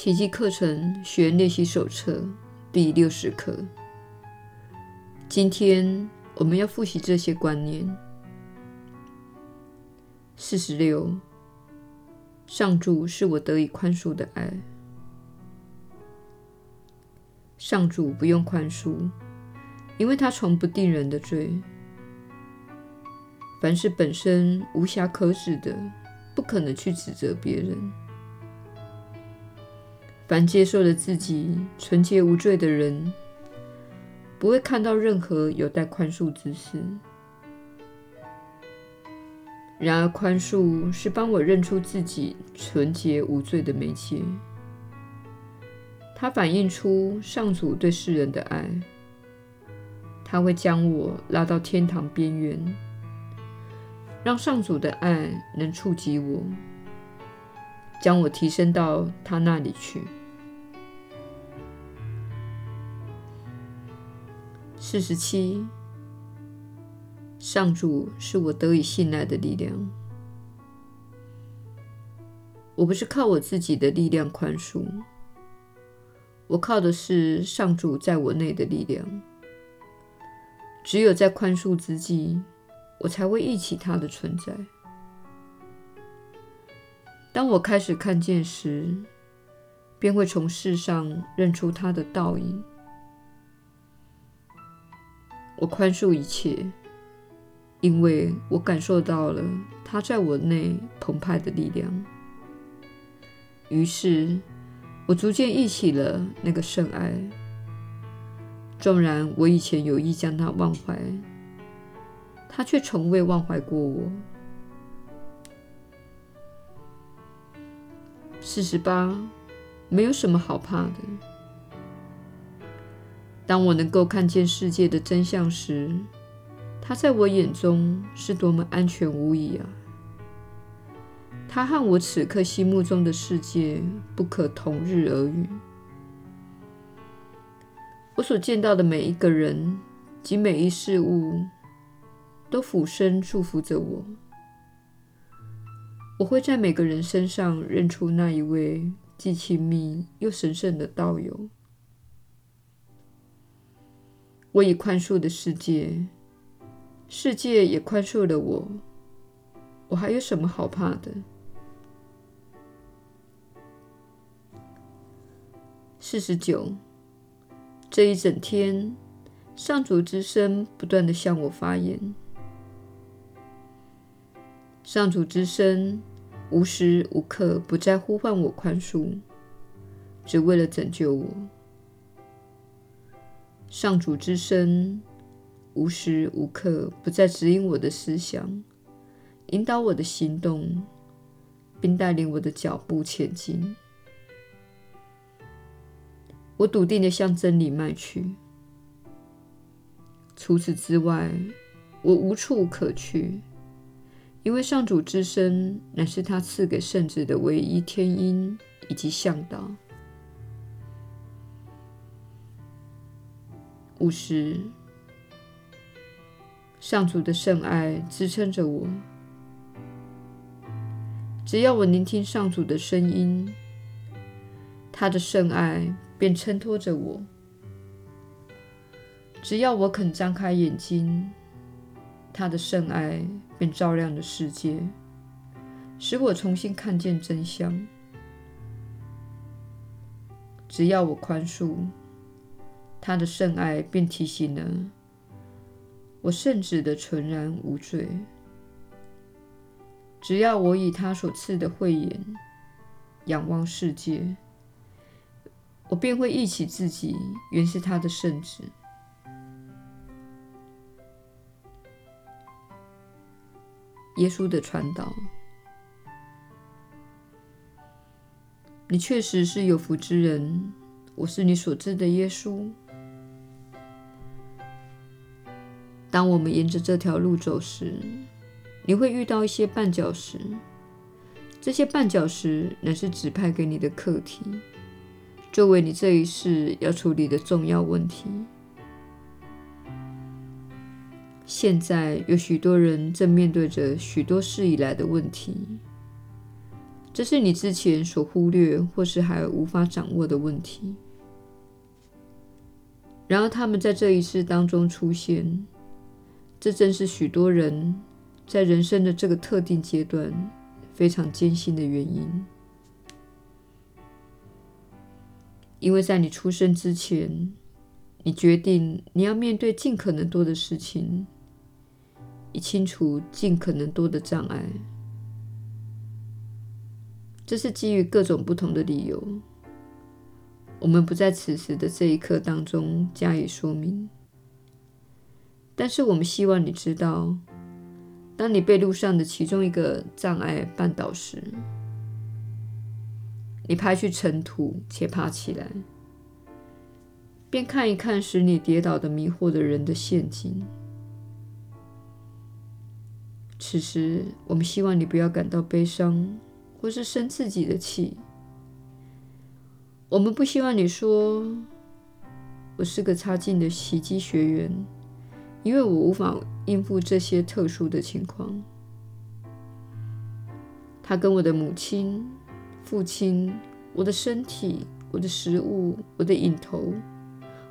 奇迹课程学练习手册第六十课。今天我们要复习这些观念。四十六，上主是我得以宽恕的爱。上主不用宽恕，因为他从不定人的罪。凡是本身无瑕可指的，不可能去指责别人。凡接受了自己纯洁无罪的人，不会看到任何有待宽恕之事。然而，宽恕是帮我认出自己纯洁无罪的媒介。它反映出上主对世人的爱。它会将我拉到天堂边缘。让上主的爱能触及我，将我提升到他那里去。四十七，上主是我得以信赖的力量。我不是靠我自己的力量宽恕，我靠的是上主在我内的力量。只有在宽恕之际，我才会忆起他的存在。当我开始看见时，便会从世上认出他的倒影。我宽恕一切，因为我感受到了他在我内澎湃的力量。于是，我逐渐忆起了那个圣爱，纵然我以前有意将它忘怀。他却从未忘怀过我。四十八，没有什么好怕的。当我能够看见世界的真相时，它在我眼中是多么安全无疑啊！它和我此刻心目中的世界不可同日而语。我所见到的每一个人及每一事物，都俯身祝福着我。我会在每个人身上认出那一位既亲密又神圣的道友。我已宽恕的世界，世界也宽恕了我。我还有什么好怕的？四十九，这一整天，上主之声不断地向我发言。上主之声无时无刻不在呼唤我宽恕，只为了拯救我。上主之身无时无刻不在指引我的思想，引导我的行动，并带领我的脚步前进。我笃定地向真理迈去。除此之外，我无处可去。因为上主之身乃是他赐给圣子的唯一天音以及向导。五十，上主的圣爱支撑着我。只要我聆听上主的声音，他的圣爱便衬托着我。只要我肯张开眼睛，他的圣爱便照亮了世界，使我重新看见真相。只要我宽恕，他的圣爱便提醒了我圣子的纯然无罪。只要我以他所赐的慧眼仰望世界，我便会忆起自己原是他的圣子。耶稣的传导，你确实是有福之人。我是你所知的耶稣。当我们沿着这条路走时，你会遇到一些绊脚石。这些绊脚石乃是指派给你的课题，作为你这一世要处理的重要问题。现在有许多人正面对着许多世以来的问题，这是你之前所忽略或是还无法掌握的问题。然而，他们在这一世当中出现，这正是许多人在人生的这个特定阶段非常艰辛的原因。因为在你出生之前，你决定你要面对尽可能多的事情，以清除尽可能多的障碍。这是基于各种不同的理由，我们不在此时的这一刻当中加以说明。但是我们希望你知道，当你被路上的其中一个障碍绊倒时，你拍去尘土且爬起来，便看一看使你跌倒的迷惑的人的陷阱。此时，我们希望你不要感到悲伤，或是生自己的气。我们不希望你说：“我是个差劲的袭击学员。”因为我无法应付这些特殊的情况，它跟我的母亲、父亲、我的身体、我的食物、我的瘾头，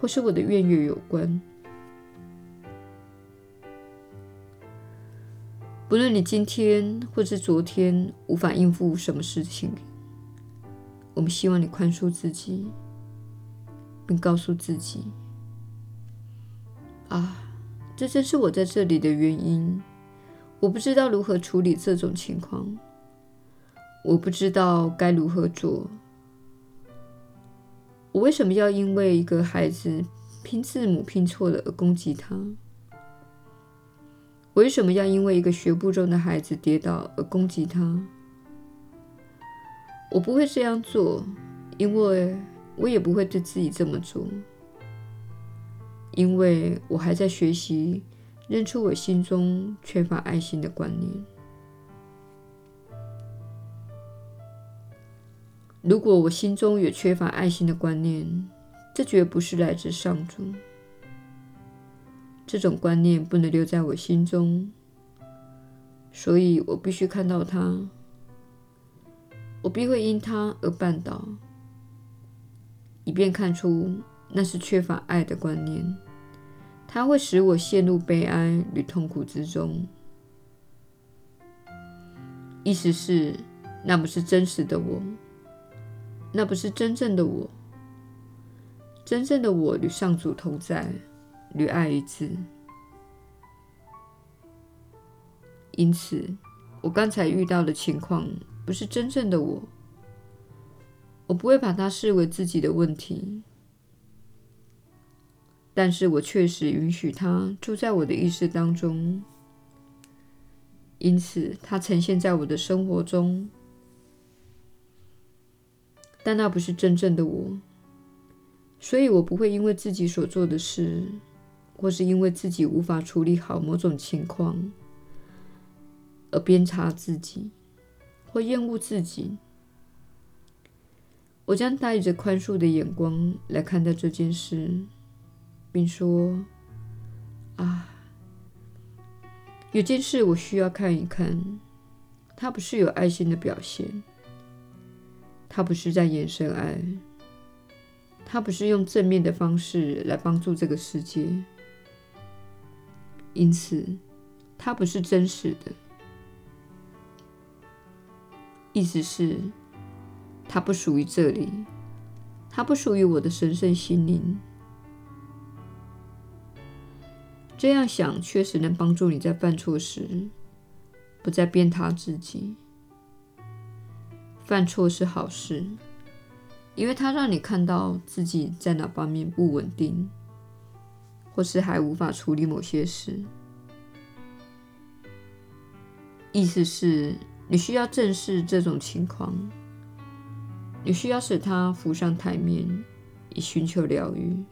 或是我的怨乐有关。不论你今天或是昨天无法应付什么事情，我们希望你宽恕自己，并告诉自己：啊。这正是我在这里的原因。我不知道如何处理这种情况，我不知道该如何做。我为什么要因为一个孩子拼字母拼错了而攻击他？我为什么要因为一个学步中的孩子跌倒而攻击他？我不会这样做，因为我也不会对自己这么做。因为我还在学习认出我心中缺乏爱心的观念。如果我心中有缺乏爱心的观念，这绝不是来自上主。这种观念不能留在我心中，所以我必须看到它。我必会因它而绊倒，以便看出。那是缺乏爱的观念，它会使我陷入悲哀与痛苦之中。意思是，那不是真实的我，那不是真正的我。真正的我与上主同在，与爱一致。因此，我刚才遇到的情况不是真正的我，我不会把它视为自己的问题。但是我确实允许它住在我的意识当中，因此它呈现在我的生活中。但那不是真正的我，所以我不会因为自己所做的事，或是因为自己无法处理好某种情况，而鞭笞自己或厌恶自己。我将带着宽恕的眼光来看待这件事。并说：“啊，有件事我需要看一看。他不是有爱心的表现，他不是在延伸爱，他不是用正面的方式来帮助这个世界，因此他不是真实的。意思是，他不属于这里，他不属于我的神圣心灵。”这样想确实能帮助你在犯错时不再鞭挞自己。犯错是好事，因为它让你看到自己在哪方面不稳定，或是还无法处理某些事。意思是，你需要正视这种情况，你需要使它浮上台面，以寻求疗愈。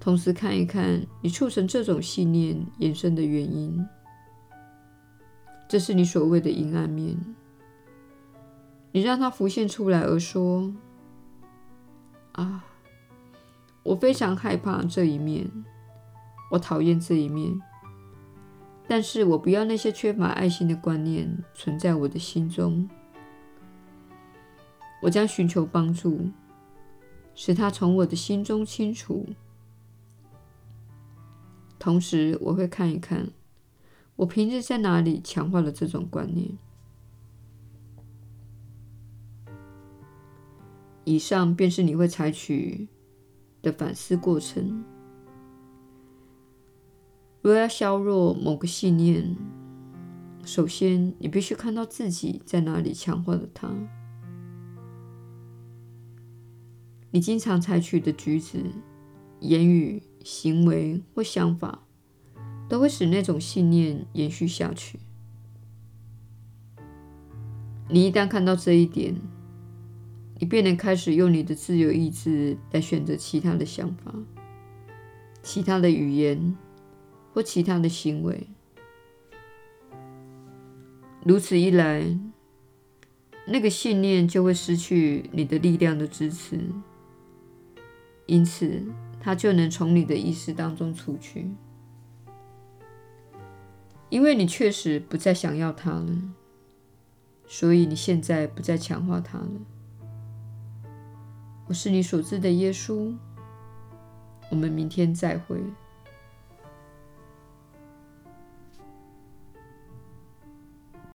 同时看一看你促成这种信念延伸的原因，这是你所谓的阴暗面。你让它浮现出来而说：“啊，我非常害怕这一面，我讨厌这一面，但是我不要那些缺乏爱心的观念存在我的心中，我将寻求帮助，使它从我的心中清除。同时，我会看一看，我平日在哪里强化了这种观念。以上便是你会采取的反思过程。若要削弱某个信念，首先你必须看到自己在哪里强化了它。你经常采取的举止、言语、行为或想法，都会使那种信念延续下去。你一旦看到这一点，你便能开始用你的自由意志来选择其他的想法、其他的语言或其他的行为。如此一来，那个信念就会失去你的力量的支持。因此，他就能从你的意识当中出去，因为你确实不再想要他了，所以你现在不再强化他了。我是你所知的耶稣，我们明天再会。